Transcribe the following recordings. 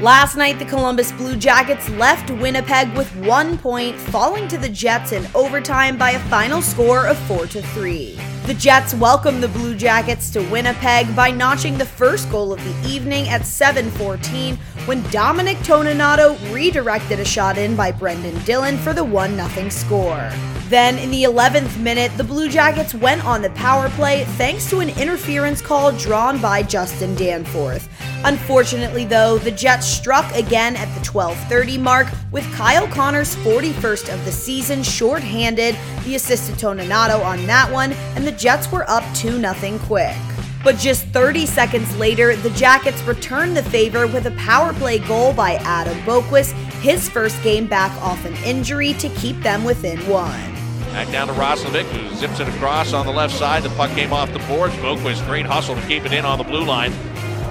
Last night, the Columbus Blue Jackets left Winnipeg with one point, falling to the Jets in overtime by a final score of 4 3. The Jets welcomed the Blue Jackets to Winnipeg by notching the first goal of the evening at 7:14 when Dominic Toninato redirected a shot in by Brendan Dillon for the 1-0 score. Then, in the 11th minute, the Blue Jackets went on the power play thanks to an interference call drawn by Justin Danforth. Unfortunately, though, the Jets struck again at the 12:30 mark with Kyle Connor's 41st of the season shorthanded. The assisted Toninato on that one, and the Jets were up 2-0 quick. But just 30 seconds later, the Jackets returned the favor with a power play goal by Adam Boqvist, his first game back off an injury to keep them within one. Back down to Roslovic, who zips it across on the left side. The puck came off the boards. Boqvist, great hustle to keep it in on the blue line.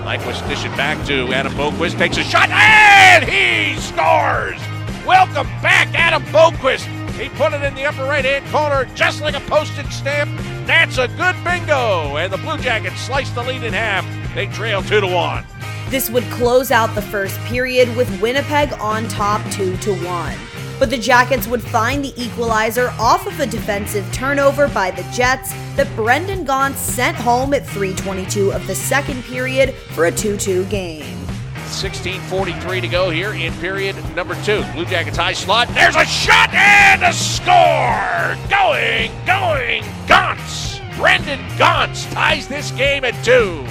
Nyquist dish it back to Adam Boqvist, takes a shot, and he scores! Welcome back, Adam Boqvist. He put it in the upper right hand corner just like a postage stamp. That's a good bingo. And the Blue Jackets slice the lead in half. They trail 2 to 1. This would close out the first period with Winnipeg on top 2 to 1 but the Jackets would find the equalizer off of a defensive turnover by the Jets that Brendan Gaunce sent home at 3:22 of the second period for a 2-2 game. 16:43 to go here in period number 2. Blue Jackets high slot. There's a shot and a score. Going, going, Gaunce. Brendan Gaunce ties this game at 2.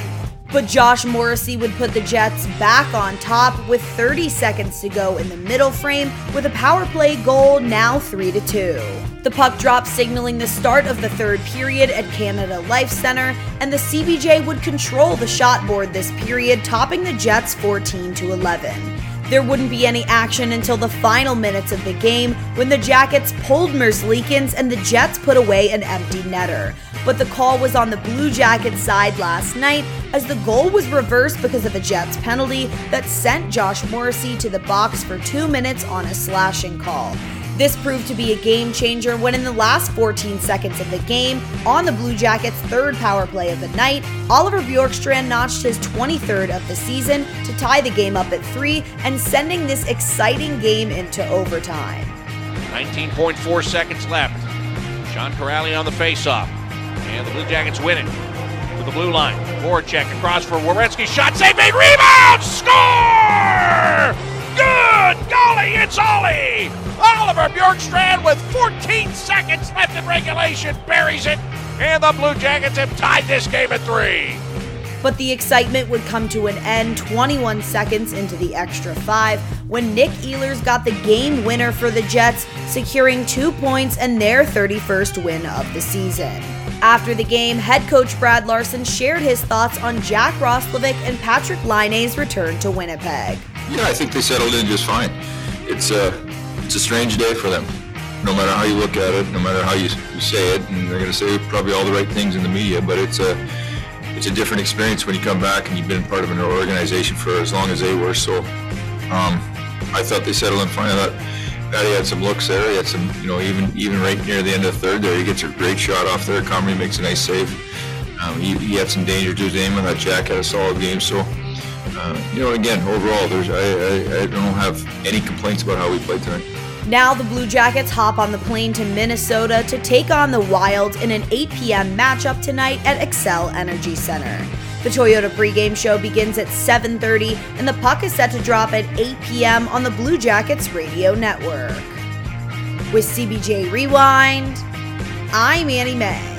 But Josh Morrissey would put the Jets back on top with 30 seconds to go in the middle frame with a power play goal now 3 to 2. The puck drop signaling the start of the third period at Canada Life Center, and the CBJ would control the shot board this period, topping the Jets 14 to 11. There wouldn't be any action until the final minutes of the game when the Jackets pulled Merzlikins and the Jets put away an empty netter. But the call was on the Blue Jackets side last night as the goal was reversed because of a Jets penalty that sent Josh Morrissey to the box for two minutes on a slashing call. This proved to be a game changer when, in the last 14 seconds of the game, on the Blue Jackets' third power play of the night, Oliver Bjorkstrand notched his 23rd of the season to tie the game up at three and sending this exciting game into overtime. 19.4 seconds left. Sean Kuraly on the faceoff. And the Blue Jackets win it. To the blue line. Voracek across for Werenski. Shot save. Rebound! Score! Good golly, it's Ollie! Oliver Bjorkstrand with 14 seconds left in regulation buries it, and the Blue Jackets have tied this game at three. But the excitement would come to an end 21 seconds into the extra five when Nick Ehlers got the game winner for the Jets, securing two points and their 31st win of the season. After the game, head coach Brad Larsen shared his thoughts on Jack Roslovic and Patrik Laine's return to Winnipeg. Yeah, I think they settled in just fine. It's a it's a strange day for them. No matter how you look at it, no matter how you, you say it, and they're going to say probably all the right things in the media, but it's a it's a different experience when you come back and you've been part of an organization for as long as they were. So um, I thought they settled in fine. I thought Patty had some looks there. He had some, you know, even even right near the end of the third there, he gets a great shot off there. Comrie makes a nice save. Um, he, he, had some danger to his aim, and that Jack had a solid game. So uh, you know, again, overall, there's I, I, I don't have any complaints about how we played tonight. Now the Blue Jackets hop on the plane to Minnesota to take on the Wild in an 8 p.m. matchup tonight at Xcel Energy Center. The Toyota pregame show begins at 7:30 and the puck is set to drop at 8 p.m. on the Blue Jackets radio network. With CBJ Rewind, I'm Annie May.